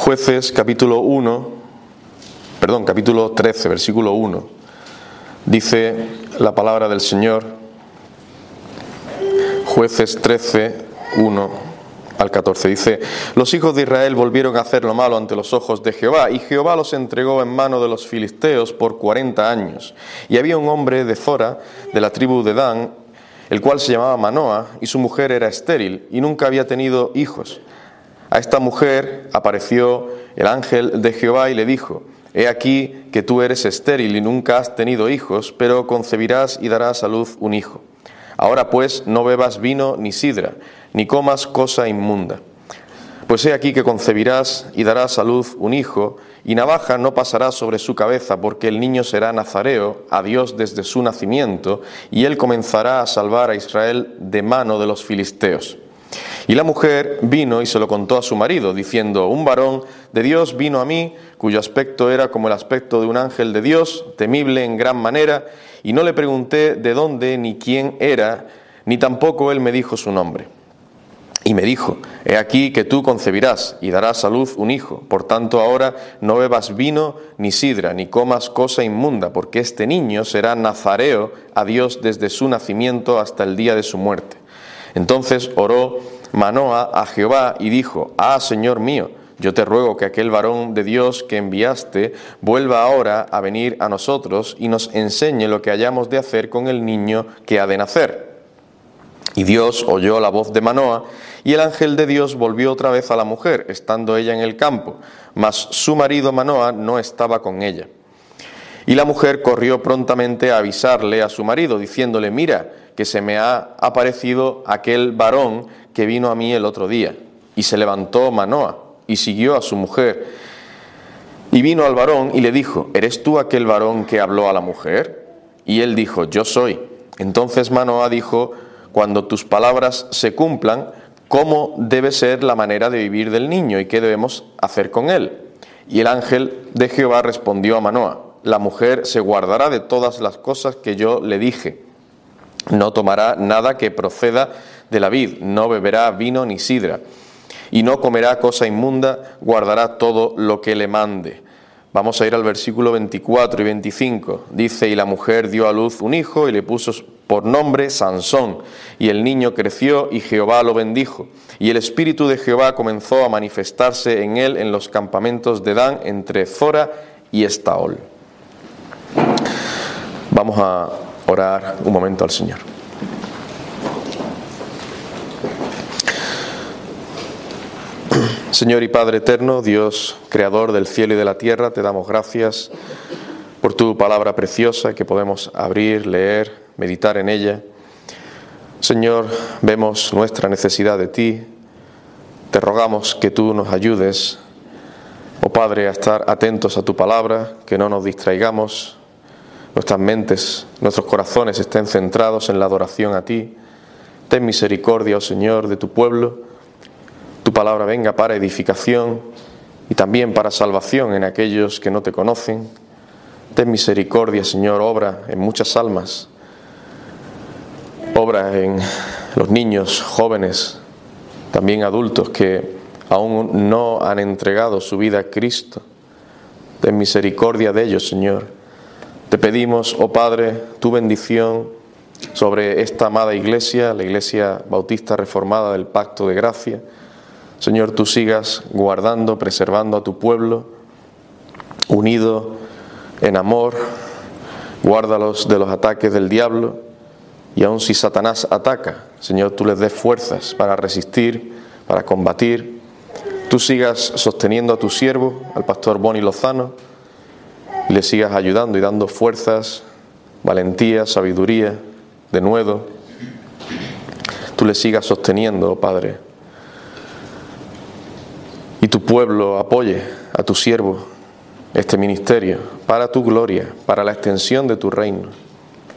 Jueces capítulo 1, perdón, capítulo 13, versículo 1. Dice la palabra del Señor, Jueces 13, 1 al 14. Dice, los hijos de Israel volvieron a hacer lo malo ante los ojos de Jehová, y Jehová los entregó en mano de los filisteos por cuarenta años. Y había un hombre de Zora, de la tribu de Dan, el cual se llamaba Manoah, y su mujer era estéril, y nunca había tenido hijos. A esta mujer apareció el ángel de Jehová y le dijo, He aquí que tú eres estéril y nunca has tenido hijos, pero concebirás y darás a luz un hijo. Ahora pues no bebas vino ni sidra, ni comas cosa inmunda. Pues he aquí que concebirás y darás a luz un hijo, y navaja no pasará sobre su cabeza, porque el niño será nazareo a Dios desde su nacimiento, y él comenzará a salvar a Israel de mano de los filisteos. Y la mujer vino y se lo contó a su marido, diciendo, un varón de Dios vino a mí, cuyo aspecto era como el aspecto de un ángel de Dios, temible en gran manera, y no le pregunté de dónde ni quién era, ni tampoco él me dijo su nombre. Y me dijo, he aquí que tú concebirás y darás a luz un hijo, por tanto ahora no bebas vino ni sidra, ni comas cosa inmunda, porque este niño será nazareo a Dios desde su nacimiento hasta el día de su muerte. Entonces oró Manoa a Jehová y dijo, Ah, Señor mío, yo te ruego que aquel varón de Dios que enviaste vuelva ahora a venir a nosotros y nos enseñe lo que hayamos de hacer con el niño que ha de nacer. Y Dios oyó la voz de Manoa, y el ángel de Dios volvió otra vez a la mujer, estando ella en el campo, mas su marido Manoa no estaba con ella. Y la mujer corrió prontamente a avisarle a su marido, diciéndole, mira, que se me ha aparecido aquel varón que vino a mí el otro día. Y se levantó Manoa y siguió a su mujer. Y vino al varón y le dijo, ¿eres tú aquel varón que habló a la mujer? Y él dijo, yo soy. Entonces Manoa dijo, cuando tus palabras se cumplan, ¿cómo debe ser la manera de vivir del niño y qué debemos hacer con él? Y el ángel de Jehová respondió a Manoa, la mujer se guardará de todas las cosas que yo le dije. No tomará nada que proceda de la vid, no beberá vino ni sidra, y no comerá cosa inmunda, guardará todo lo que le mande. Vamos a ir al versículo 24 y 25. Dice, y la mujer dio a luz un hijo y le puso por nombre Sansón, y el niño creció y Jehová lo bendijo. Y el espíritu de Jehová comenzó a manifestarse en él en los campamentos de Dan entre Zora y Estaol. Vamos a orar un momento al Señor. Señor y Padre eterno, Dios creador del cielo y de la tierra, te damos gracias por tu palabra preciosa que podemos abrir, leer, meditar en ella. Señor, vemos nuestra necesidad de ti. Te rogamos que tú nos ayudes, oh Padre, a estar atentos a tu palabra, que no nos distraigamos, nuestras mentes, nuestros corazones estén centrados en la adoración a ti. Ten misericordia, oh Señor, de tu pueblo. Tu palabra venga para edificación y también para salvación en aquellos que no te conocen. Ten misericordia, Señor, obra en muchas almas. Obra en los niños, jóvenes, también adultos que aún no han entregado su vida a Cristo. Ten misericordia de ellos, Señor te pedimos, oh Padre, tu bendición sobre esta amada iglesia, la iglesia bautista reformada del pacto de gracia. Señor, tú sigas guardando, preservando a tu pueblo, unido en amor, guárdalos de los ataques del diablo y aun si Satanás ataca, Señor, tú les des fuerzas para resistir, para combatir. Tú sigas sosteniendo a tu siervo, al pastor Boni Lozano, y le sigas ayudando y dando fuerzas, valentía, sabiduría, de nuevo. Tú le sigas sosteniendo, oh Padre. Y tu pueblo apoye a tu siervo este ministerio para tu gloria, para la extensión de tu reino.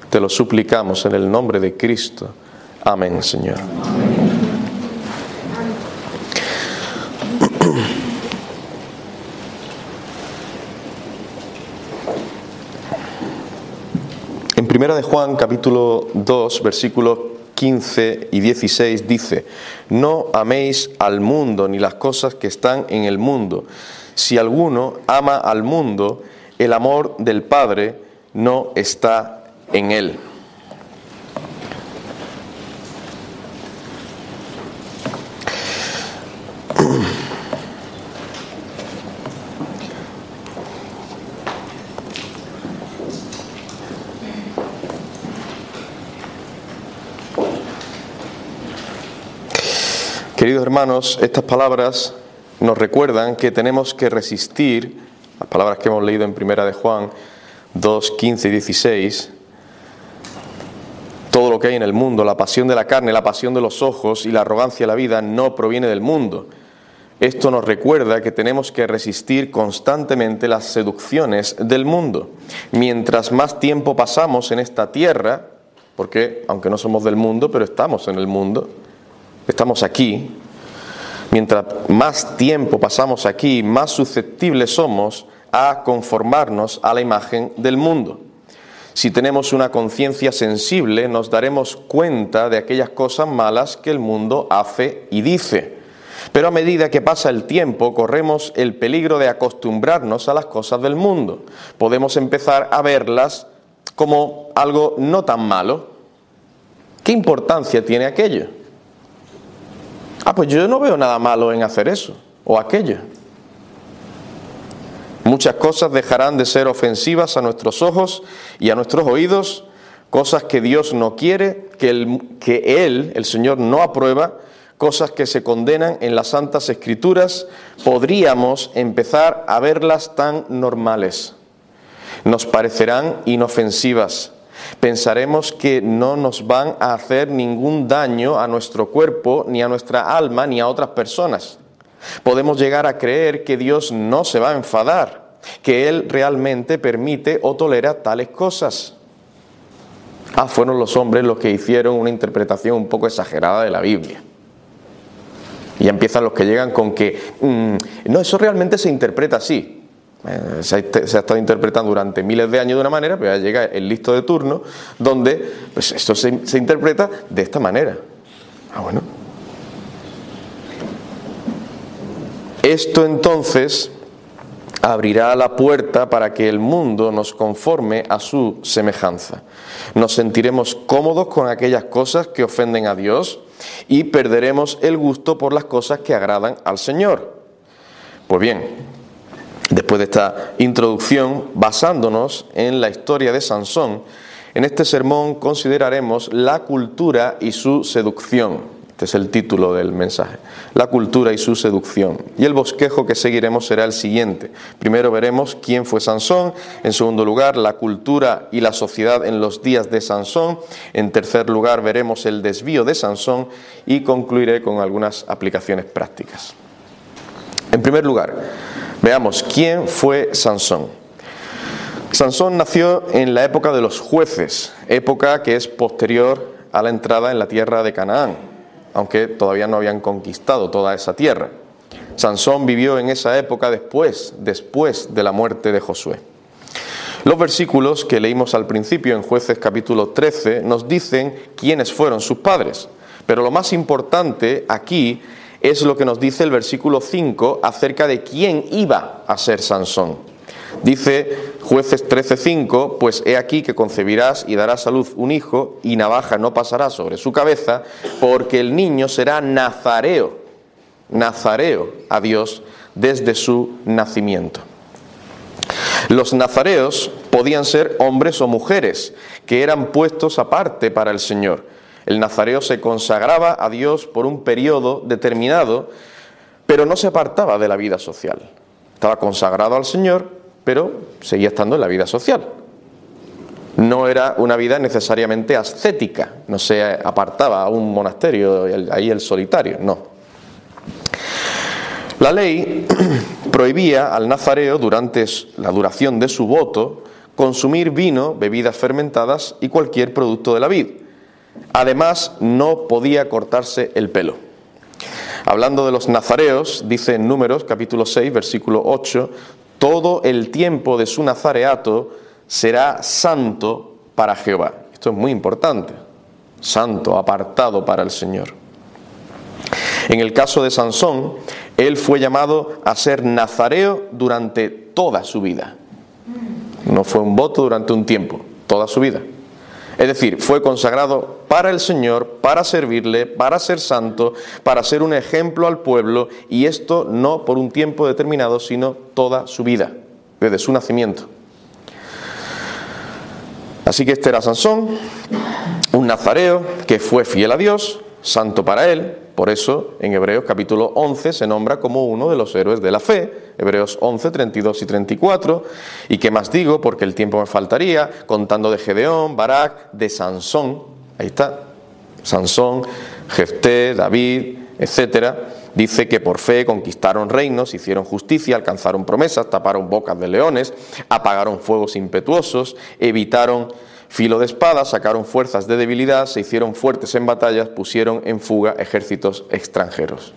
Te lo suplicamos en el nombre de Cristo. Amén, Señor. Primera de Juan, capítulo 2, versículos 15 y 16 dice, no améis al mundo ni las cosas que están en el mundo. Si alguno ama al mundo, el amor del Padre no está en él. Queridos hermanos, estas palabras nos recuerdan que tenemos que resistir, las palabras que hemos leído en Primera de Juan 2, 15 y 16, todo lo que hay en el mundo, la pasión de la carne, la pasión de los ojos y la arrogancia de la vida no proviene del mundo. Esto nos recuerda que tenemos que resistir constantemente las seducciones del mundo. Mientras más tiempo pasamos en esta tierra, porque aunque no somos del mundo, pero estamos en el mundo, estamos aquí, mientras más tiempo pasamos aquí, más susceptibles somos a conformarnos a la imagen del mundo. Si tenemos una conciencia sensible, nos daremos cuenta de aquellas cosas malas que el mundo hace y dice. Pero a medida que pasa el tiempo, corremos el peligro de acostumbrarnos a las cosas del mundo. Podemos empezar a verlas como algo no tan malo. ¿Qué importancia tiene aquello? Ah, pues yo no veo nada malo en hacer eso o aquello. Muchas cosas dejarán de ser ofensivas a nuestros ojos y a nuestros oídos, cosas que Dios no quiere, que, que Él, el Señor, no aprueba, cosas que se condenan en las santas escrituras, podríamos empezar a verlas tan normales. Nos parecerán inofensivas, Pensaremos que no nos van a hacer ningún daño a nuestro cuerpo, ni a nuestra alma, ni a otras personas. Podemos llegar a creer que Dios no se va a enfadar, que Él realmente permite o tolera tales cosas. Ah, fueron los hombres los que hicieron una interpretación un poco exagerada de la Biblia. Y empiezan los que llegan con que, mm, no, eso realmente se interpreta así. Eh, se, ha, estado interpretando durante miles de años de una manera, pero ya llega el listo de turno donde pues esto se, se interpreta de esta manera. Ah, bueno. Esto entonces abrirá la puerta para que el mundo nos conforme a su semejanza. Nos sentiremos cómodos con aquellas cosas que ofenden a Dios y perderemos el gusto por las cosas que agradan al Señor. Pues bien, Después de esta introducción, basándonos en la historia de Sansón, en este sermón consideraremos la cultura y su seducción. Este es el título del mensaje. La cultura y su seducción. Y el bosquejo que seguiremos será el siguiente. Primero veremos quién fue Sansón. En segundo lugar, la cultura y la sociedad en los días de Sansón. En tercer lugar, veremos el desvío de Sansón. Y concluiré con algunas aplicaciones prácticas. En primer lugar, Veamos, ¿quién fue Sansón? Sansón nació en la época de los jueces, época que es posterior a la entrada en la tierra de Canaán, aunque todavía no habían conquistado toda esa tierra. Sansón vivió en esa época después, después de la muerte de Josué. Los versículos que leímos al principio en jueces capítulo 13 nos dicen quiénes fueron sus padres, pero lo más importante aquí es lo que nos dice el versículo 5 acerca de quién iba a ser Sansón. Dice jueces 13:5, pues he aquí que concebirás y darás a luz un hijo y navaja no pasará sobre su cabeza, porque el niño será nazareo, nazareo a Dios desde su nacimiento. Los nazareos podían ser hombres o mujeres que eran puestos aparte para el Señor. El nazareo se consagraba a Dios por un periodo determinado, pero no se apartaba de la vida social. Estaba consagrado al Señor, pero seguía estando en la vida social. No era una vida necesariamente ascética, no se apartaba a un monasterio, ahí el solitario, no. La ley prohibía al nazareo, durante la duración de su voto, consumir vino, bebidas fermentadas y cualquier producto de la vid. Además, no podía cortarse el pelo. Hablando de los nazareos, dice en Números capítulo 6, versículo 8, todo el tiempo de su nazareato será santo para Jehová. Esto es muy importante. santo, apartado para el Señor. En el caso de Sansón, él fue llamado a ser nazareo durante toda su vida. No fue un voto durante un tiempo, toda su vida. Es decir, fue consagrado para el Señor, para servirle, para ser santo, para ser un ejemplo al pueblo, y esto no por un tiempo determinado, sino toda su vida, desde su nacimiento. Así que este era Sansón, un nazareo que fue fiel a Dios, santo para él, por eso en Hebreos capítulo 11 se nombra como uno de los héroes de la fe, Hebreos 11, 32 y 34. ¿Y qué más digo? Porque el tiempo me faltaría, contando de Gedeón, Barak, de Sansón, ahí está, Sansón, Jefté, David, etcétera. Dice que por fe conquistaron reinos, hicieron justicia, alcanzaron promesas, taparon bocas de leones, apagaron fuegos impetuosos, evitaron filo de espada, sacaron fuerzas de debilidad, se hicieron fuertes en batallas, pusieron en fuga ejércitos extranjeros.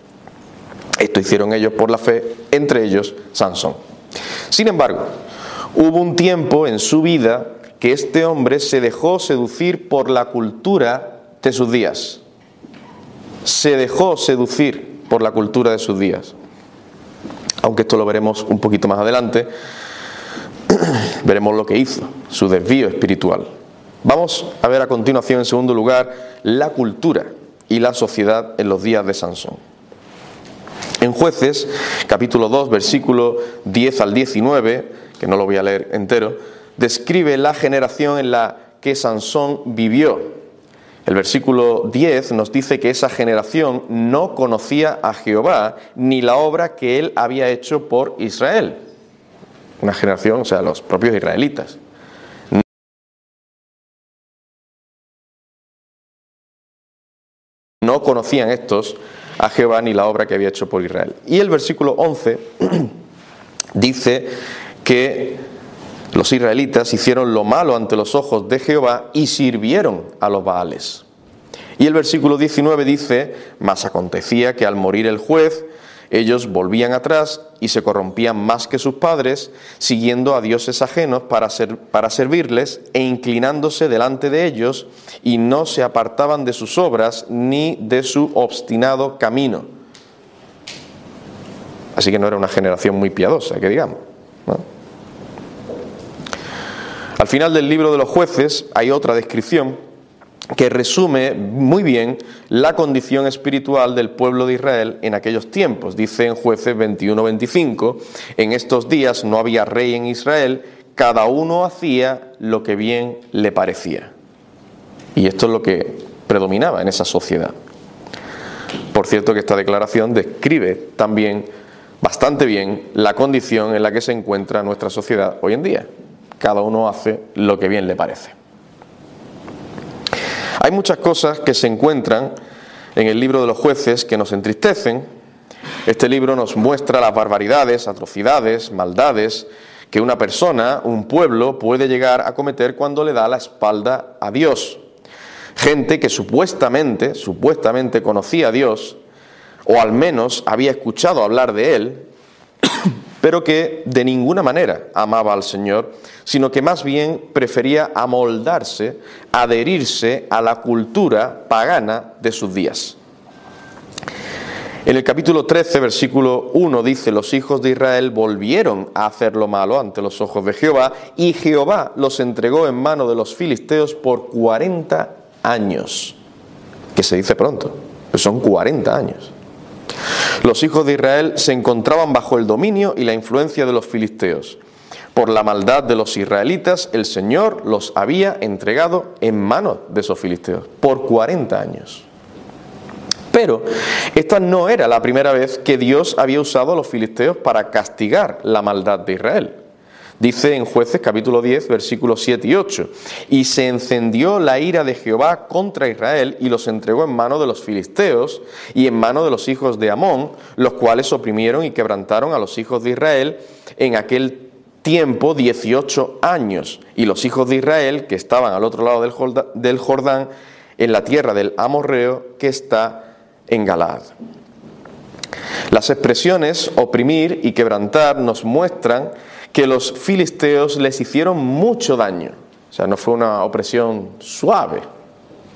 Esto hicieron ellos por la fe, entre ellos Sansón. Sin embargo, hubo un tiempo en su vida que este hombre se dejó seducir por la cultura de sus días. Se dejó seducir por la cultura de sus días. Aunque esto lo veremos un poquito más adelante, veremos lo que hizo, su desvío espiritual. Vamos a ver a continuación, en segundo lugar, la cultura y la sociedad en los días de Sansón. En jueces, capítulo 2, versículo 10 al 19, que no lo voy a leer entero, describe la generación en la que Sansón vivió. El versículo 10 nos dice que esa generación no conocía a Jehová ni la obra que él había hecho por Israel. Una generación, o sea, los propios israelitas. no conocían estos a Jehová ni la obra que había hecho por Israel. Y el versículo 11 dice que los israelitas hicieron lo malo ante los ojos de Jehová y sirvieron a los Baales. Y el versículo 19 dice, mas acontecía que al morir el juez, ellos volvían atrás y se corrompían más que sus padres, siguiendo a dioses ajenos para, para servirles e inclinándose delante de ellos, y no se apartaban de sus obras ni de su obstinado camino. Así que no era una generación muy piadosa, que digamos. Al final del libro de los jueces hay otra descripción que resume muy bien la condición espiritual del pueblo de Israel en aquellos tiempos. Dice en jueces 21-25, en estos días no había rey en Israel, cada uno hacía lo que bien le parecía. Y esto es lo que predominaba en esa sociedad. Por cierto que esta declaración describe también bastante bien la condición en la que se encuentra nuestra sociedad hoy en día. Cada uno hace lo que bien le parece. Hay muchas cosas que se encuentran en el libro de los jueces que nos entristecen. Este libro nos muestra las barbaridades, atrocidades, maldades que una persona, un pueblo, puede llegar a cometer cuando le da la espalda a Dios. Gente que supuestamente, supuestamente conocía a Dios, o al menos había escuchado hablar de Él, pero que de ninguna manera amaba al Señor, sino que más bien prefería amoldarse, adherirse a la cultura pagana de sus días. En el capítulo 13, versículo 1 dice, los hijos de Israel volvieron a hacer lo malo ante los ojos de Jehová, y Jehová los entregó en mano de los filisteos por 40 años, que se dice pronto, pues son 40 años. Los hijos de Israel se encontraban bajo el dominio y la influencia de los filisteos. Por la maldad de los israelitas, el Señor los había entregado en manos de esos filisteos por 40 años. Pero esta no era la primera vez que Dios había usado a los filisteos para castigar la maldad de Israel. Dice en jueces capítulo 10 versículos 7 y 8, y se encendió la ira de Jehová contra Israel y los entregó en mano de los filisteos y en mano de los hijos de Amón, los cuales oprimieron y quebrantaron a los hijos de Israel en aquel tiempo 18 años. Y los hijos de Israel que estaban al otro lado del Jordán, en la tierra del Amorreo que está en Galaad. Las expresiones oprimir y quebrantar nos muestran que los filisteos les hicieron mucho daño. O sea, no fue una opresión suave,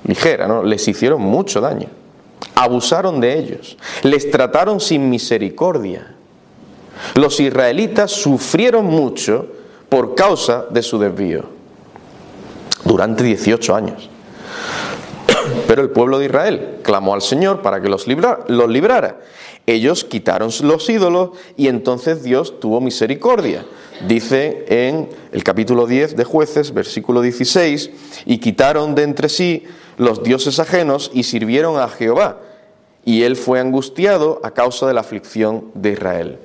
ligera, ¿no? Les hicieron mucho daño. Abusaron de ellos. Les trataron sin misericordia. Los israelitas sufrieron mucho por causa de su desvío. Durante 18 años. Pero el pueblo de Israel clamó al Señor para que los, los librara. Ellos quitaron los ídolos y entonces Dios tuvo misericordia. Dice en el capítulo 10 de jueces, versículo 16, y quitaron de entre sí los dioses ajenos y sirvieron a Jehová. Y él fue angustiado a causa de la aflicción de Israel.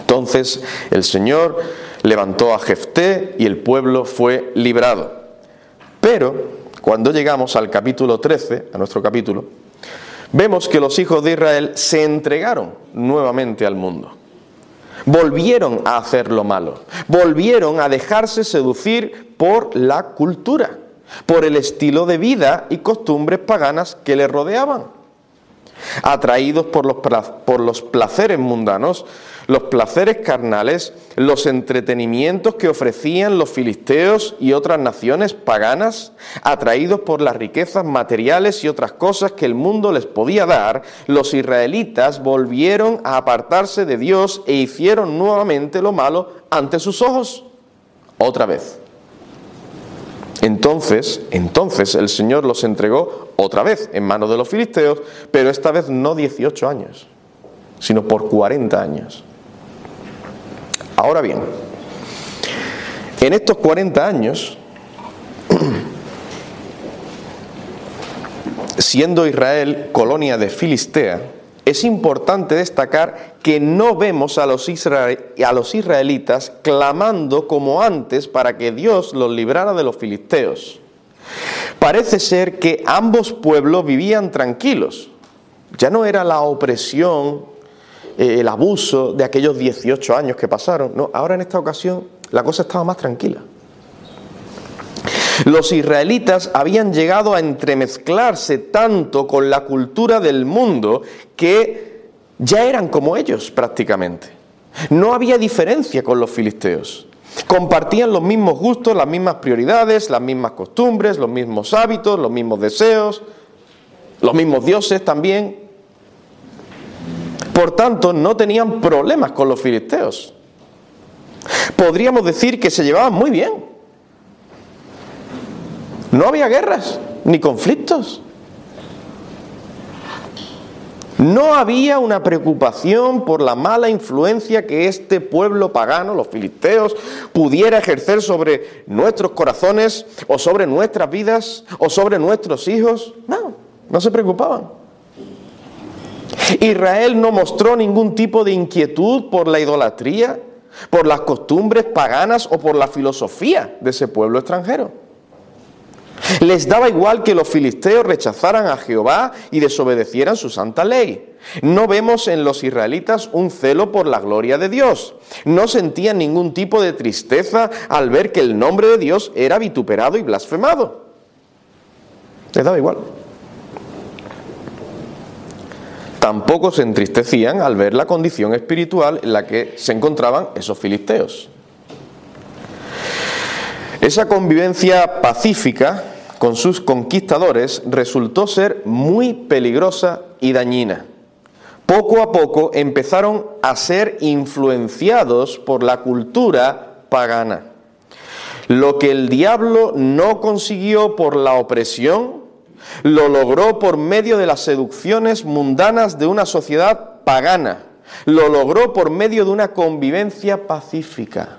Entonces el Señor levantó a Jefté y el pueblo fue librado. Pero cuando llegamos al capítulo 13, a nuestro capítulo, vemos que los hijos de Israel se entregaron nuevamente al mundo. Volvieron a hacer lo malo, volvieron a dejarse seducir por la cultura, por el estilo de vida y costumbres paganas que le rodeaban. Atraídos por los, por los placeres mundanos, los placeres carnales, los entretenimientos que ofrecían los filisteos y otras naciones paganas, atraídos por las riquezas materiales y otras cosas que el mundo les podía dar, los israelitas volvieron a apartarse de Dios e hicieron nuevamente lo malo ante sus ojos. Otra vez. Entonces, entonces el Señor los entregó otra vez en manos de los filisteos, pero esta vez no 18 años, sino por 40 años. Ahora bien, en estos 40 años, siendo Israel colonia de Filistea, es importante destacar que no vemos a los, a los, israelitas clamando como antes para que Dios los librara de los filisteos. Parece ser que ambos pueblos vivían tranquilos. Ya no era la opresión eh, el abuso de aquellos 18 años que pasaron. No, ahora en esta ocasión la cosa estaba más tranquila. Los israelitas habían llegado a entremezclarse tanto con la cultura del mundo que ya eran como ellos prácticamente. No había diferencia con los filisteos. Compartían los mismos gustos, las mismas prioridades, las mismas costumbres, los mismos hábitos, los mismos deseos, los mismos dioses también. Por tanto, no tenían problemas con los filisteos. Podríamos decir que se llevaban muy bien. No había guerras ni conflictos. No había una preocupación por la mala influencia que este pueblo pagano, los filisteos, pudiera ejercer sobre nuestros corazones o sobre nuestras vidas o sobre nuestros hijos. No, no se preocupaban. Israel no mostró ningún tipo de inquietud por la idolatría, por las costumbres paganas o por la filosofía de ese pueblo extranjero. Les daba igual que los filisteos rechazaran a Jehová y desobedecieran su santa ley. No vemos en los israelitas un celo por la gloria de Dios. No sentían ningún tipo de tristeza al ver que el nombre de Dios era vituperado y blasfemado. Les daba igual. Tampoco se entristecían al ver la condición espiritual en la que se encontraban esos filisteos. Esa convivencia pacífica con sus conquistadores resultó ser muy peligrosa y dañina. Poco a poco empezaron a ser influenciados por la cultura pagana. Lo que el diablo no consiguió por la opresión, lo logró por medio de las seducciones mundanas de una sociedad pagana. Lo logró por medio de una convivencia pacífica.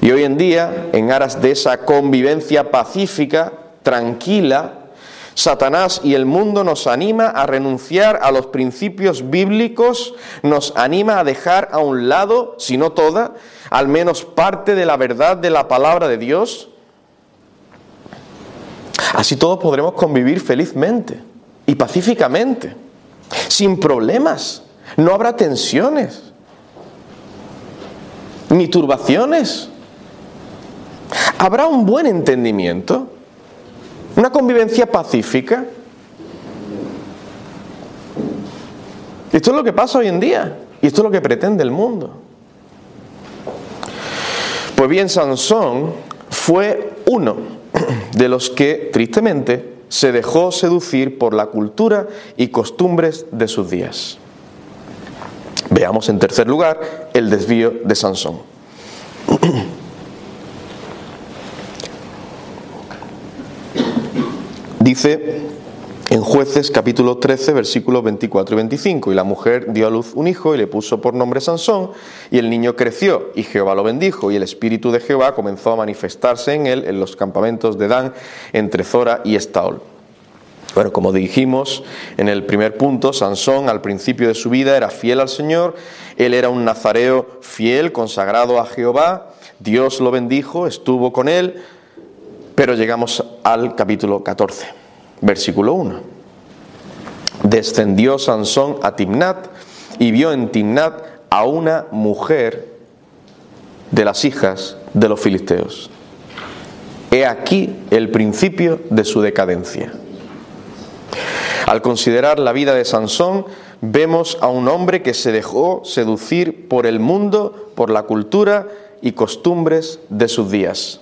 Y hoy en día, en aras de esa convivencia pacífica, tranquila, Satanás y el mundo nos anima a renunciar a los principios bíblicos, nos anima a dejar a un lado, si no toda, al menos parte de la verdad de la palabra de Dios Así todos podremos convivir felizmente y pacíficamente, sin problemas. No habrá tensiones, ni turbaciones. Habrá un buen entendimiento, una convivencia pacífica. Esto es lo que pasa hoy en día y esto es lo que pretende el mundo. Pues bien, Sansón fue uno de los que, tristemente, se dejó seducir por la cultura y costumbres de sus días. Veamos en tercer lugar el desvío de Sansón. Dice en jueces capítulo 13 versículos 24 y 25, y la mujer dio a luz un hijo y le puso por nombre Sansón, y el niño creció, y Jehová lo bendijo, y el espíritu de Jehová comenzó a manifestarse en él en los campamentos de Dan, entre Zora y Estaol. Bueno, como dijimos en el primer punto, Sansón al principio de su vida era fiel al Señor, él era un nazareo fiel, consagrado a Jehová, Dios lo bendijo, estuvo con él, pero llegamos al capítulo 14. Versículo 1. Descendió Sansón a Timnat y vio en Timnat a una mujer de las hijas de los filisteos. He aquí el principio de su decadencia. Al considerar la vida de Sansón, vemos a un hombre que se dejó seducir por el mundo, por la cultura y costumbres de sus días.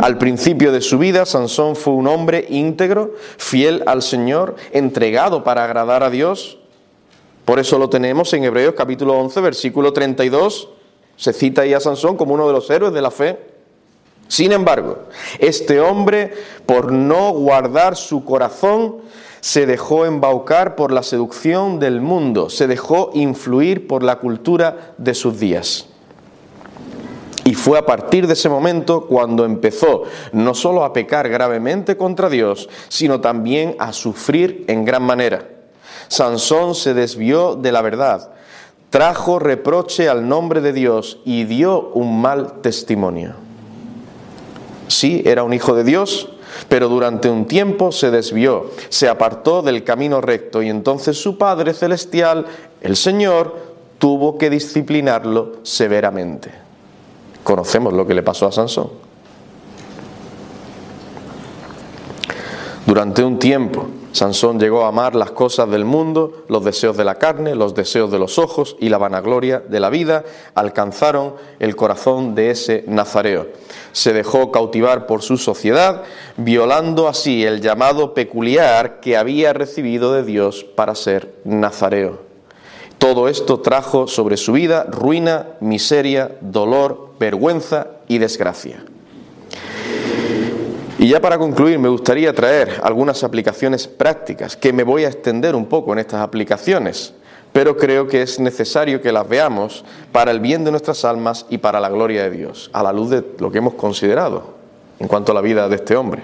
Al principio de su vida, Sansón fue un hombre íntegro, fiel al Señor, entregado para agradar a Dios. Por eso lo tenemos en Hebreos capítulo 11, versículo 32. Se cita ahí a Sansón como uno de los héroes de la fe. Sin embargo, este hombre, por no guardar su corazón, se dejó embaucar por la seducción del mundo, se dejó influir por la cultura de sus días. Fue a partir de ese momento cuando empezó no solo a pecar gravemente contra Dios, sino también a sufrir en gran manera. Sansón se desvió de la verdad, trajo reproche al nombre de Dios y dio un mal testimonio. Sí, era un hijo de Dios, pero durante un tiempo se desvió, se apartó del camino recto y entonces su Padre Celestial, el Señor, tuvo que disciplinarlo severamente. Conocemos lo que le pasó a Sansón. Durante un tiempo, Sansón llegó a amar las cosas del mundo, los deseos de la carne, los deseos de los ojos y la vanagloria de la vida alcanzaron el corazón de ese nazareo. Se dejó cautivar por su sociedad, violando así el llamado peculiar que había recibido de Dios para ser nazareo. Todo esto trajo sobre su vida ruina, miseria, dolor, vergüenza y desgracia. Y ya para concluir, me gustaría traer algunas aplicaciones prácticas, que me voy a extender un poco en estas aplicaciones, pero creo que es necesario que las veamos para el bien de nuestras almas y para la gloria de Dios, a la luz de lo que hemos considerado en cuanto a la vida de este hombre.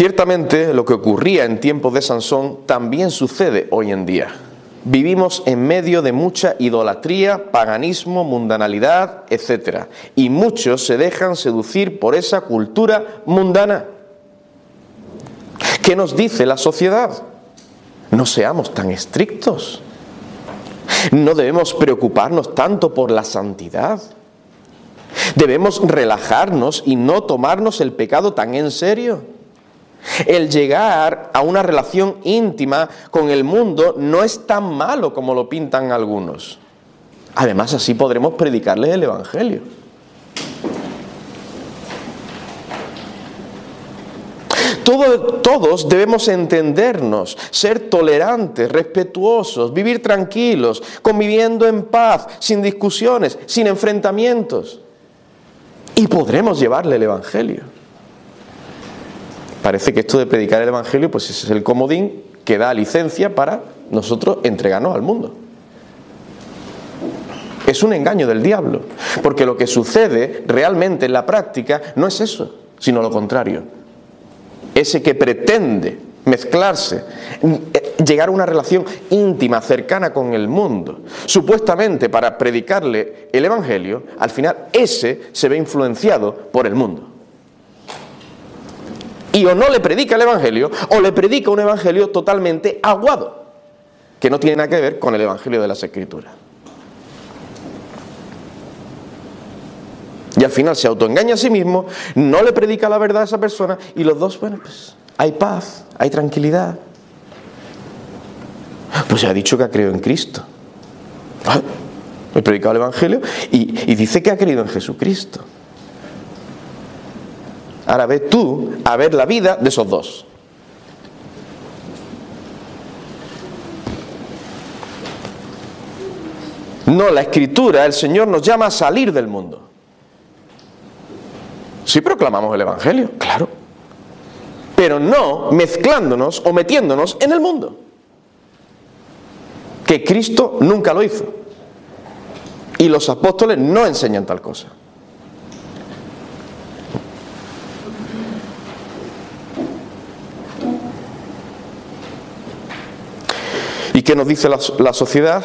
Ciertamente lo que ocurría en tiempos de Sansón también sucede hoy en día. Vivimos en medio de mucha idolatría, paganismo, mundanalidad, etc. Y muchos se dejan seducir por esa cultura mundana. ¿Qué nos dice la sociedad? No seamos tan estrictos. No debemos preocuparnos tanto por la santidad. Debemos relajarnos y no tomarnos el pecado tan en serio. El llegar a una relación íntima con el mundo no es tan malo como lo pintan algunos. Además, así podremos predicarles el Evangelio. todos debemos entendernos, ser tolerantes, respetuosos, vivir tranquilos, conviviendo en paz, sin discusiones, sin enfrentamientos. Y podremos llevarle el Evangelio. Parece que esto de predicar el Evangelio, pues ese es el comodín que da licencia para nosotros entregarnos al mundo. Es un engaño del diablo, porque lo que sucede realmente en la práctica no es eso, sino lo contrario. Ese que pretende mezclarse, eh, llegar a una relación íntima, cercana con el mundo, supuestamente para predicarle el Evangelio, al final ese se ve influenciado por el mundo y o no le predica el Evangelio o le predica un Evangelio totalmente aguado, que no tiene nada que ver con el Evangelio de las Escrituras. Y al final se autoengaña a sí mismo, no le predica la verdad a esa persona y los dos, bueno, pues hay paz, hay tranquilidad. Pues se ha dicho que ha creído en Cristo. Ah, he predicado el Evangelio y, y dice que ha creído en Jesucristo. Ahora ve tú a ver la vida de esos dos. No, la escritura, el Señor nos llama a salir del mundo. Sí proclamamos el Evangelio, claro. Pero no mezclándonos o metiéndonos en el mundo. Que Cristo nunca lo hizo. Y los apóstoles no enseñan tal cosa. ¿Y qué nos dice la, la sociedad?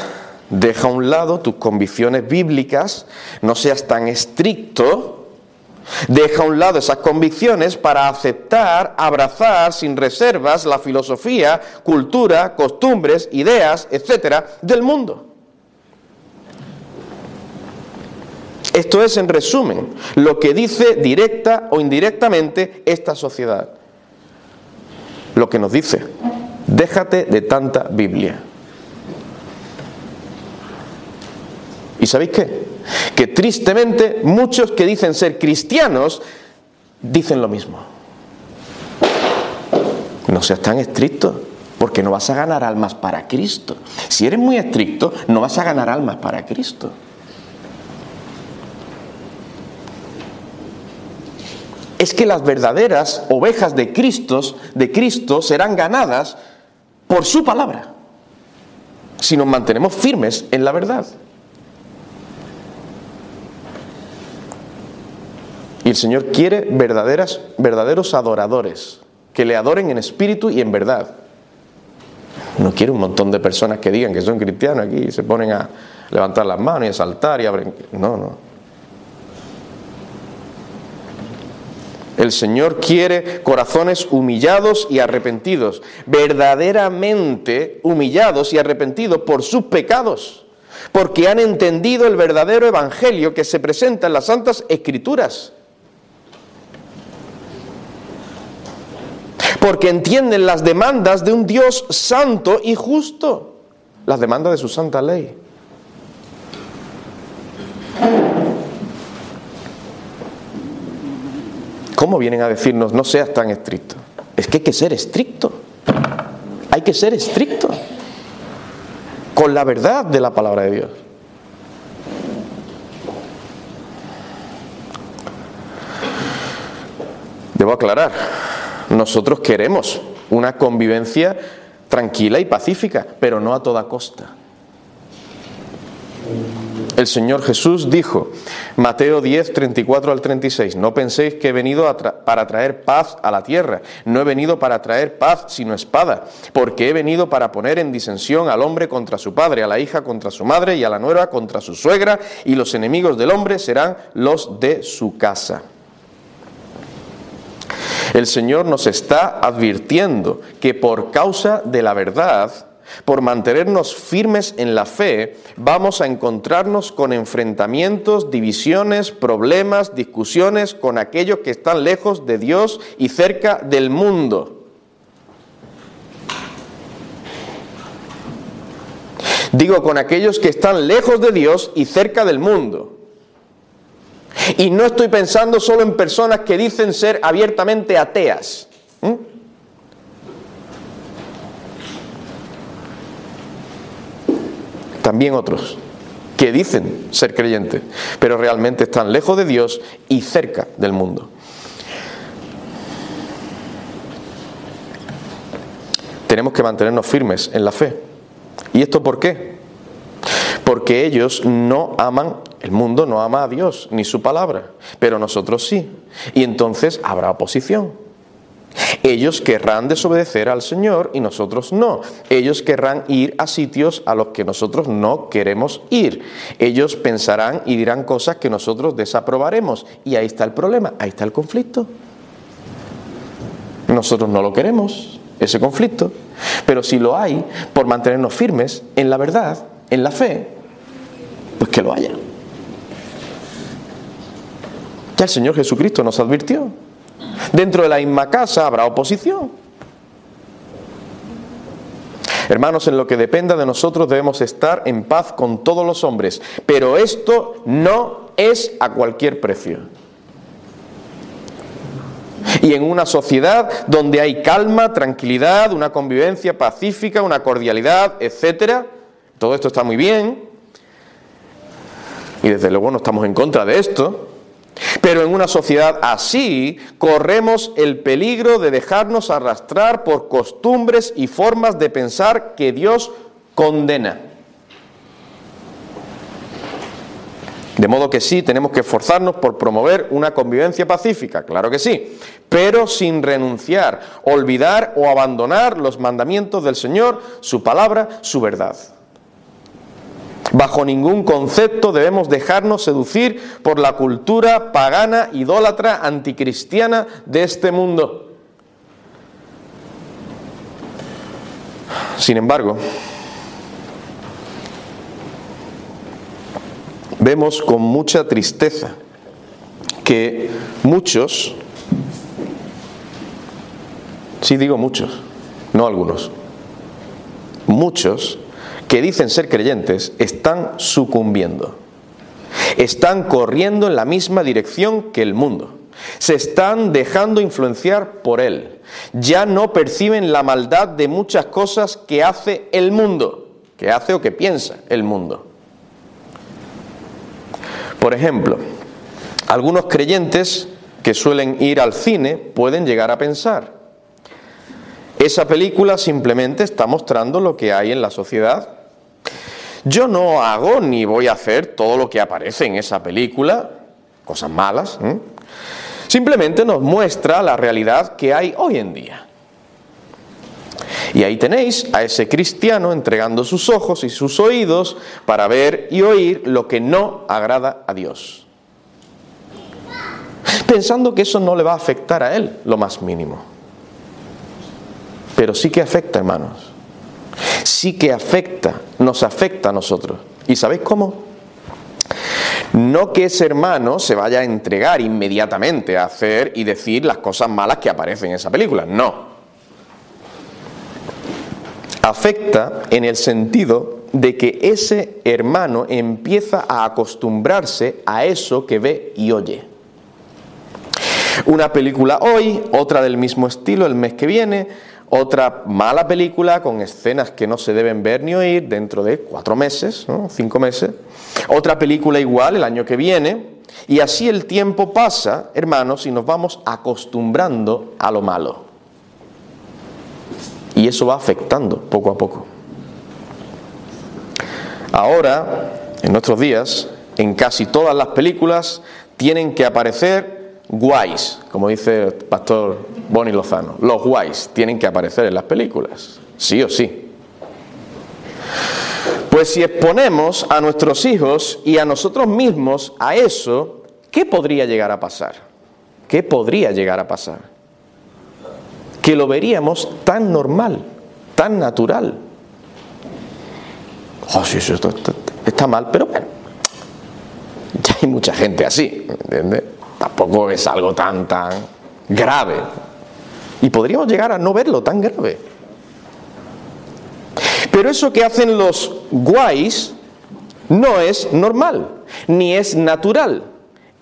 Deja a un lado tus convicciones bíblicas, no seas tan estricto, deja a un lado esas convicciones para aceptar, abrazar sin reservas la filosofía, cultura, costumbres, ideas, etcétera, del mundo. Esto es, en resumen, lo que dice directa o indirectamente esta sociedad. Lo que nos dice, déjate de tanta Biblia. ¿Y sabéis qué? Que tristemente muchos que dicen ser cristianos dicen lo mismo. No seas tan estricto, porque no vas a ganar almas para Cristo. Si eres muy estricto, no vas a ganar almas para Cristo. Es que las verdaderas ovejas de Cristo, de Cristo serán ganadas por su palabra, si nos mantenemos firmes en la verdad. Y el Señor quiere verdaderas, verdaderos adoradores, que le adoren en espíritu y en verdad. No quiere un montón de personas que digan que son cristianos aquí y se ponen a levantar las manos y a saltar y abren. No, no. El Señor quiere corazones humillados y arrepentidos, verdaderamente humillados y arrepentidos por sus pecados, porque han entendido el verdadero evangelio que se presenta en las santas escrituras. porque entienden las demandas de un Dios santo y justo, las demandas de su santa ley. ¿Cómo vienen a decirnos no seas tan estricto? Es que hay que ser estricto. Hay que ser estricto con la verdad de la palabra de Dios. Debo aclarar, nosotros queremos una convivencia tranquila y pacífica, pero no a toda costa. El Señor Jesús dijo, Mateo 10, 34 al 36, no penséis que he venido para traer paz a la tierra, no he venido para traer paz sino espada, porque he venido para poner en disensión al hombre contra su padre, a la hija contra su madre y a la nuera contra su suegra, y los enemigos del hombre serán los de su casa. El Señor nos está advirtiendo que por causa de la verdad, por mantenernos firmes en la fe, vamos a encontrarnos con enfrentamientos, divisiones, problemas, discusiones con aquellos que están lejos de Dios y cerca del mundo. Digo, con aquellos que están lejos de Dios y cerca del mundo. Y no estoy pensando solo en personas que dicen ser abiertamente ateas. También otros que dicen ser creyentes, pero realmente están lejos de Dios y cerca del mundo. Tenemos que mantenernos firmes en la fe. ¿Y esto por qué? Porque ellos no aman el mundo no ama a Dios ni su palabra, pero nosotros sí. Y entonces habrá oposición. Ellos querrán desobedecer al Señor y nosotros no. Ellos querrán ir a sitios a los que nosotros no queremos ir. Ellos pensarán y dirán cosas que nosotros desaprobaremos. Y ahí está el problema, ahí está el conflicto. Nosotros no lo queremos, ese conflicto. Pero si lo hay, por mantenernos firmes en la verdad, en la fe, pues que lo haya. Ya el Señor Jesucristo nos advirtió. Dentro de la misma casa habrá oposición. Hermanos, en lo que dependa de nosotros debemos estar en paz con todos los hombres, pero esto no es a cualquier precio. Y en una sociedad donde hay calma, tranquilidad, una convivencia pacífica, una cordialidad, etcétera, todo esto está muy bien. Y desde luego no estamos en contra de esto. Pero en una sociedad así corremos el peligro de dejarnos arrastrar por costumbres y formas de pensar que Dios condena. De modo que sí, tenemos que esforzarnos por promover una convivencia pacífica, claro que sí, pero sin renunciar, olvidar o abandonar los mandamientos del Señor, su palabra, su verdad. Bajo ningún concepto debemos dejarnos seducir por la cultura pagana, idólatra, anticristiana de este mundo. Sin embargo, vemos con mucha tristeza que muchos, sí digo muchos, no algunos, muchos que dicen ser creyentes están sucumbiendo, están corriendo en la misma dirección que el mundo, se están dejando influenciar por él, ya no perciben la maldad de muchas cosas que hace el mundo, que hace o que piensa el mundo. Por ejemplo, algunos creyentes que suelen ir al cine pueden llegar a pensar, esa película simplemente está mostrando lo que hay en la sociedad. Yo no hago ni voy a hacer todo lo que aparece en esa película, cosas malas. Simplemente nos muestra la realidad que hay hoy en día. Y ahí tenéis a ese cristiano entregando sus ojos y sus oídos para ver y oír lo que no agrada a Dios. Pensando que eso no le va a afectar a él lo más mínimo. Pero sí que afecta, hermanos. Sí que afecta, nos afecta a nosotros. ¿Y sabéis cómo? No que ese hermano se vaya a entregar inmediatamente a hacer y decir las cosas malas que aparecen en esa película. No afecta en el sentido de que ese hermano empieza a acostumbrarse a eso que ve y oye. Una película hoy, otra del mismo estilo el mes que viene, otra mala película con escenas que no se deben ver ni oír dentro de cuatro meses, cinco meses, otra película igual el año que viene, y así el tiempo pasa, hermanos, y nos vamos acostumbrando a lo malo. Y eso va afectando poco a poco. Ahora, en nuestros días, en casi todas las películas tienen que aparecer guays, como dice el pastor Bonnie Lozano. Los guays tienen que aparecer en las películas, sí o sí. Pues si exponemos a nuestros hijos y a nosotros mismos a eso, ¿qué podría llegar a pasar? ¿Qué podría llegar a pasar? que lo veríamos tan normal, tan natural. Oh, sí, eso está, mal, pero bueno, ya hay mucha gente así, ¿entiendes? Tampoco es algo tan, tan grave. Y podríamos llegar a no verlo tan grave. Pero eso que hacen los guays no es normal, ni es natural.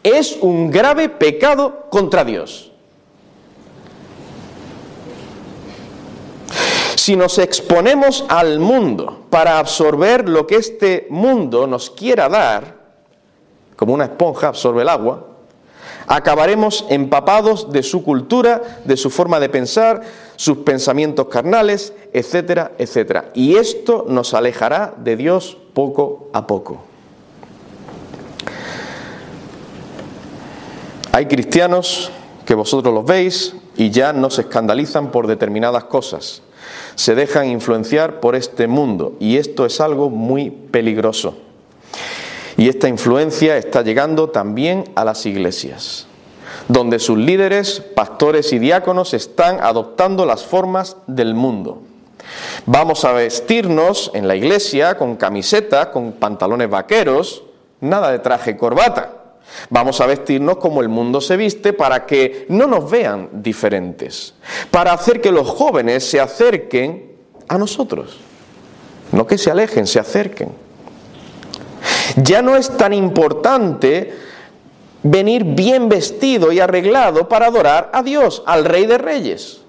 Es un grave pecado contra Dios. Si nos exponemos al mundo para absorber lo que este mundo nos quiera dar, como una esponja absorbe el agua, acabaremos empapados de su cultura, de su forma de pensar, sus pensamientos carnales, etcétera, etcétera. Y esto nos alejará de Dios poco a poco. Hay cristianos que vosotros los veis y ya no se escandalizan por determinadas cosas se dejan influenciar por este mundo y esto es algo muy peligroso. Y esta influencia está llegando también a las iglesias, donde sus líderes, pastores y diáconos están adoptando las formas del mundo. Vamos a vestirnos en la iglesia con camiseta, con pantalones vaqueros, nada de traje y corbata. Vamos a vestirnos como el mundo se viste para que no nos vean diferentes, para hacer que los jóvenes se acerquen a nosotros, no que se alejen, se acerquen. Ya no es tan importante venir bien vestido y arreglado para adorar a Dios, al Rey de Reyes.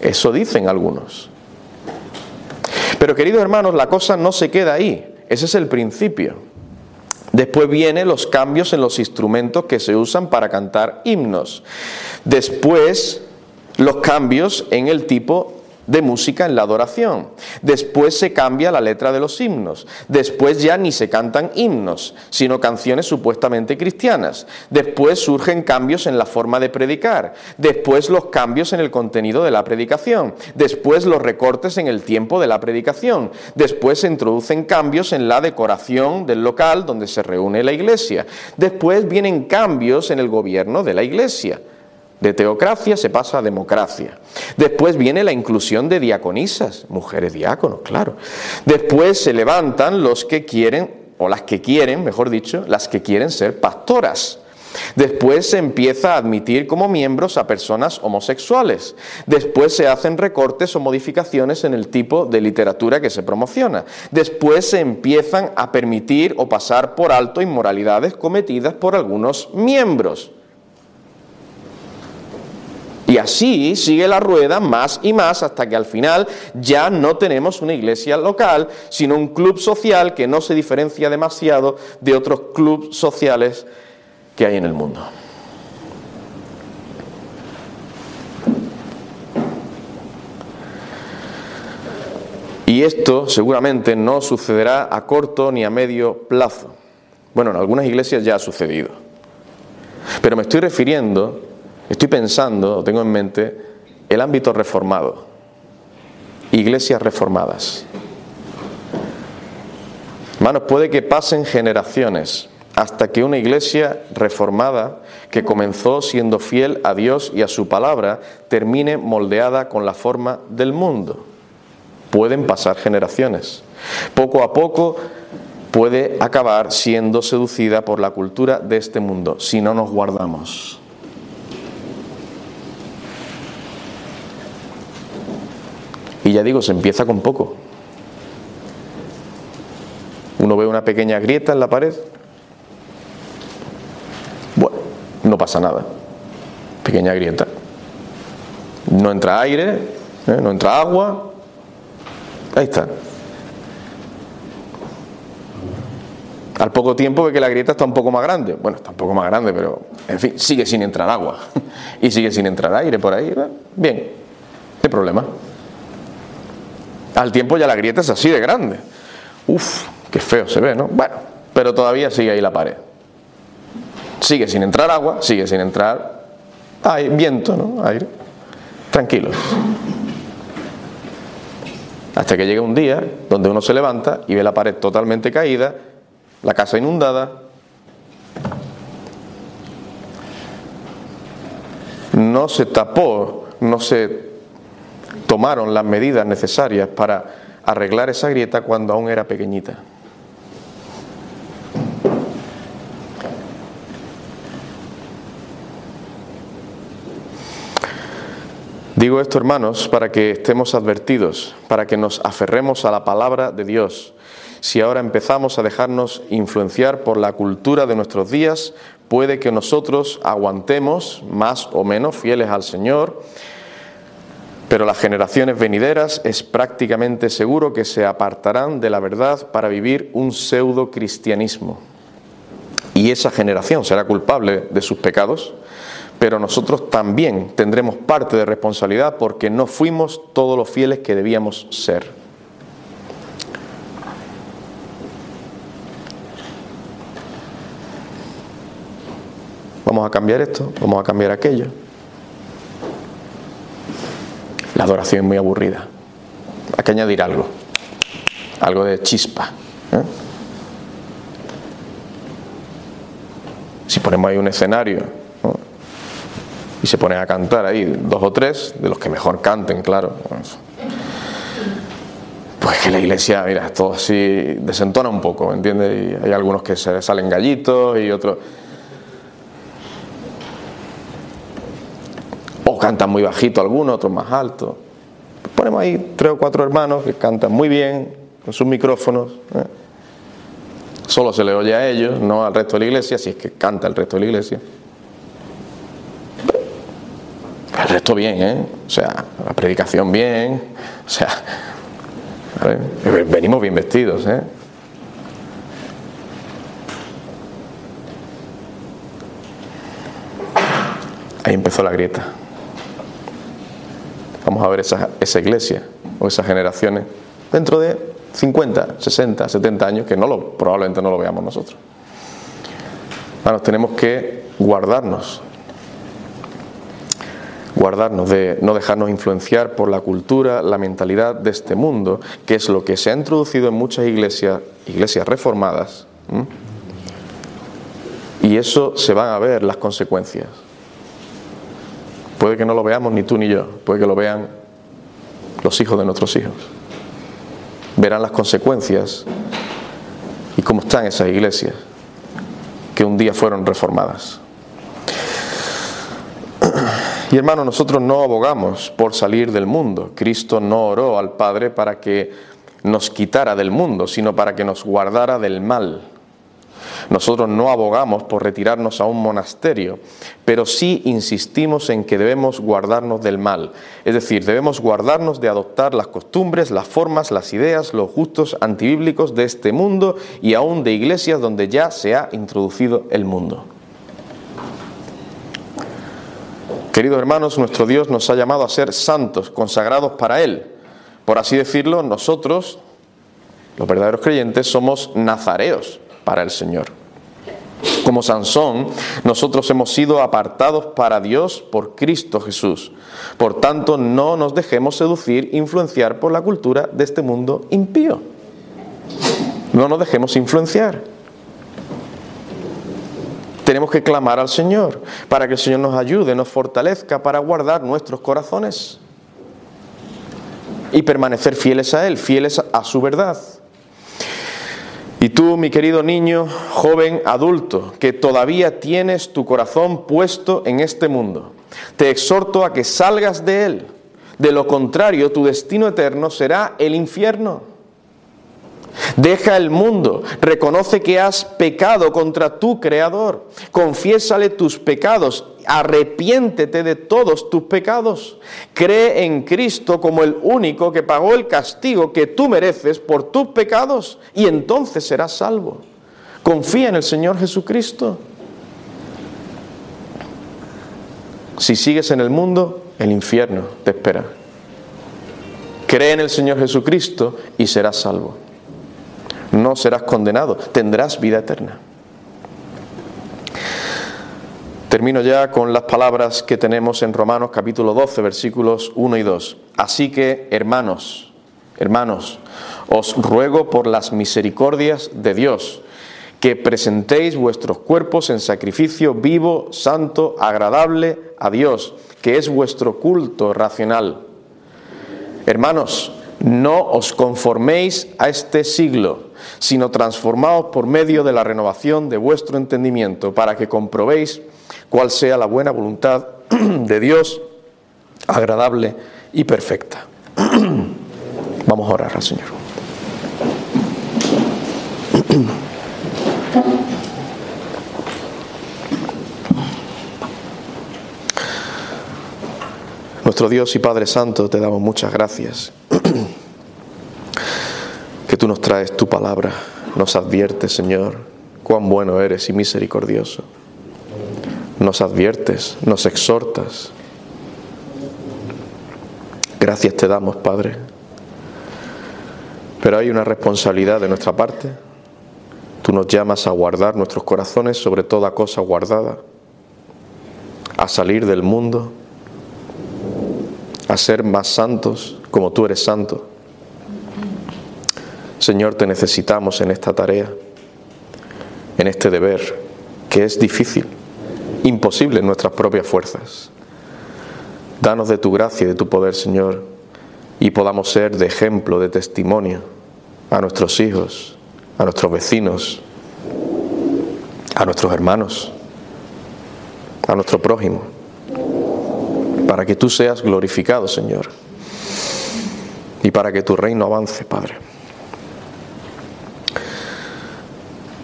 Eso dicen algunos. Pero queridos hermanos, la cosa no se queda ahí. Ese es el principio. Después vienen los cambios en los instrumentos que se usan para cantar himnos. Después los cambios en el tipo de música en la adoración. Después se cambia la letra de los himnos. Después ya ni se cantan himnos, sino canciones supuestamente cristianas. Después surgen cambios en la forma de predicar. Después los cambios en el contenido de la predicación. Después los recortes en el tiempo de la predicación. Después se introducen cambios en la decoración del local donde se reúne la iglesia. Después vienen cambios en el gobierno de la iglesia. De teocracia se pasa a democracia. Después viene la inclusión de diaconisas, mujeres diáconos, claro. Después se levantan los que quieren, o las que quieren, mejor dicho, las que quieren ser pastoras. Después se empieza a admitir como miembros a personas homosexuales. Después se hacen recortes o modificaciones en el tipo de literatura que se promociona. Después se empiezan a permitir o pasar por alto inmoralidades cometidas por algunos miembros. Y así sigue la rueda más y más hasta que al final ya no tenemos una iglesia local, sino un club social que no se diferencia demasiado de otros clubes sociales que hay en el mundo. Y esto seguramente no sucederá a corto ni a medio plazo. Bueno, en algunas iglesias ya ha sucedido. Pero me estoy refiriendo Estoy pensando, tengo en mente, el ámbito reformado, iglesias reformadas. Hermanos, puede que pasen generaciones hasta que una iglesia reformada, que comenzó siendo fiel a Dios y a su palabra, termine moldeada con la forma del mundo. Pueden pasar generaciones. Poco a poco puede acabar siendo seducida por la cultura de este mundo, si no nos guardamos. Ya digo, se empieza con poco. Uno ve una pequeña grieta en la pared. Bueno, no pasa nada. Pequeña grieta. No entra aire, ¿eh? no entra agua. Ahí está. Al poco tiempo ve que la grieta está un poco más grande. Bueno, está un poco más grande, pero en fin, sigue sin entrar agua. y sigue sin entrar aire por ahí. Bien, no hay problema. Al tiempo ya la grieta es así de grande. Uf, qué feo se ve, ¿no? Bueno, pero todavía sigue ahí la pared. Sigue sin entrar agua, sigue sin entrar hay viento, ¿no? Aire. Tranquilos. Hasta que llega un día donde uno se levanta y ve la pared totalmente caída, la casa inundada. No se tapó, no se tomaron las medidas necesarias para arreglar esa grieta cuando aún era pequeñita. Digo esto, hermanos, para que estemos advertidos, para que nos aferremos a la palabra de Dios. Si ahora empezamos a dejarnos influenciar por la cultura de nuestros días, puede que nosotros aguantemos más o menos fieles al Señor pero las generaciones venideras es prácticamente seguro que se apartarán de la verdad para vivir un pseudo cristianismo. Y esa generación será culpable de sus pecados, pero nosotros también tendremos parte de responsabilidad porque no fuimos todos los fieles que debíamos ser. Vamos a cambiar esto, vamos a cambiar aquello. La adoración es muy aburrida. Hay que añadir algo, algo de chispa. ¿eh? Si ponemos ahí un escenario y se pone a cantar ahí dos o tres, de los que mejor canten, claro. Pues que la iglesia, mira, todo así desentona un poco, ¿me entiendes? Y hay algunos que se salen gallitos y otros cantan muy bajito algunos, otros más alto. Ponemos ahí tres o cuatro hermanos que cantan muy bien con sus micrófonos. ¿eh? Solo se le oye a ellos, no al resto de la iglesia, si es que canta el resto de la iglesia. El resto bien, ¿eh? O sea, la predicación bien, o sea, venimos bien vestidos, ¿eh? Ahí empezó la grieta. Vamos a ver esa, esa iglesia o esas generaciones dentro de 50, 60, 70 años que no lo, probablemente no lo veamos nosotros. Tenemos que guardarnos, guardarnos de no dejarnos influenciar por la cultura, la mentalidad de este mundo, que es lo que se ha introducido en muchas iglesias, iglesias reformadas. Y eso se van a ver las consecuencias. Puede que no lo veamos ni tú ni yo, puede que lo vean los hijos de nuestros hijos verán las consecuencias y cómo están esas iglesias que un día fueron reformadas. Y hermano, nosotros no abogamos por salir del mundo. Cristo no oró al Padre para que nos quitara del mundo, sino para que nos guardara del mal. Nosotros no abogamos por retirarnos a un monasterio, pero sí insistimos en que debemos guardarnos del mal. Es decir, debemos guardarnos de adoptar las costumbres, las formas, las ideas, los gustos antibíblicos de este mundo y aún de iglesias donde ya se ha introducido el mundo. Queridos hermanos, nuestro Dios nos ha llamado a ser santos, consagrados para Él. Por así decirlo, nosotros, los verdaderos creyentes, somos nazareos para el Señor. Como Sansón, nosotros hemos sido apartados para Dios por Cristo Jesús. Por tanto, no nos dejemos seducir, influenciar por la cultura de este mundo impío. No nos dejemos influenciar. Tenemos que clamar al Señor para que el Señor nos ayude, nos fortalezca para guardar nuestros corazones y permanecer fieles a Él, fieles a su verdad. Y tú, mi querido niño, joven, adulto, que todavía tienes tu corazón puesto en este mundo, te exhorto a que salgas de él. De lo contrario, tu destino eterno será el infierno. Deja el mundo, reconoce que has pecado contra tu Creador, confiésale tus pecados, arrepiéntete de todos tus pecados, cree en Cristo como el único que pagó el castigo que tú mereces por tus pecados y entonces serás salvo. Confía en el Señor Jesucristo. Si sigues en el mundo, el infierno te espera. Cree en el Señor Jesucristo y serás salvo no serás condenado, tendrás vida eterna. Termino ya con las palabras que tenemos en Romanos capítulo 12, versículos 1 y 2. Así que, hermanos, hermanos, os ruego por las misericordias de Dios, que presentéis vuestros cuerpos en sacrificio vivo, santo, agradable a Dios, que es vuestro culto racional. Hermanos, no os conforméis a este siglo sino transformaos por medio de la renovación de vuestro entendimiento, para que comprobéis cuál sea la buena voluntad de Dios, agradable y perfecta. Vamos a orar al Señor. Nuestro Dios y Padre Santo, te damos muchas gracias que tú nos traes tu palabra, nos adviertes, Señor, cuán bueno eres y misericordioso. Nos adviertes, nos exhortas. Gracias te damos, Padre. Pero hay una responsabilidad de nuestra parte. Tú nos llamas a guardar nuestros corazones sobre toda cosa guardada, a salir del mundo, a ser más santos como tú eres santo Señor, te necesitamos en esta tarea, en este deber, que es difícil, imposible en nuestras propias fuerzas. Danos de tu gracia y de tu poder, Señor, y podamos ser de ejemplo, de testimonio a nuestros hijos, a nuestros vecinos, a nuestros hermanos, a nuestro prójimo, para que tú seas glorificado, Señor, y para que tu reino avance, Padre.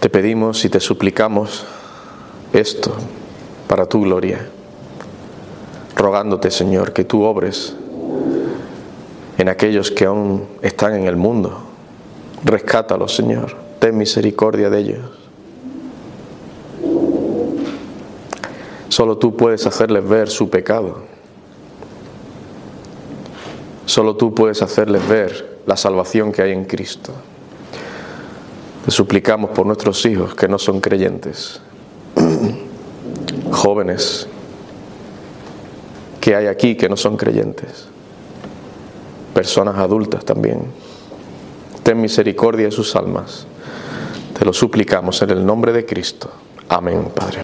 Te pedimos y te suplicamos esto para tu gloria, rogándote, Señor, que tú obres en aquellos que aún están en el mundo. Rescátalos, Señor. Ten misericordia de ellos. Solo tú puedes hacerles ver su pecado. Solo tú puedes hacerles ver la salvación que hay en Cristo. Te suplicamos por nuestros hijos que no son creyentes, jóvenes que hay aquí que no son creyentes, personas adultas también. Ten misericordia de sus almas. Te lo suplicamos en el nombre de Cristo. Amén, Padre.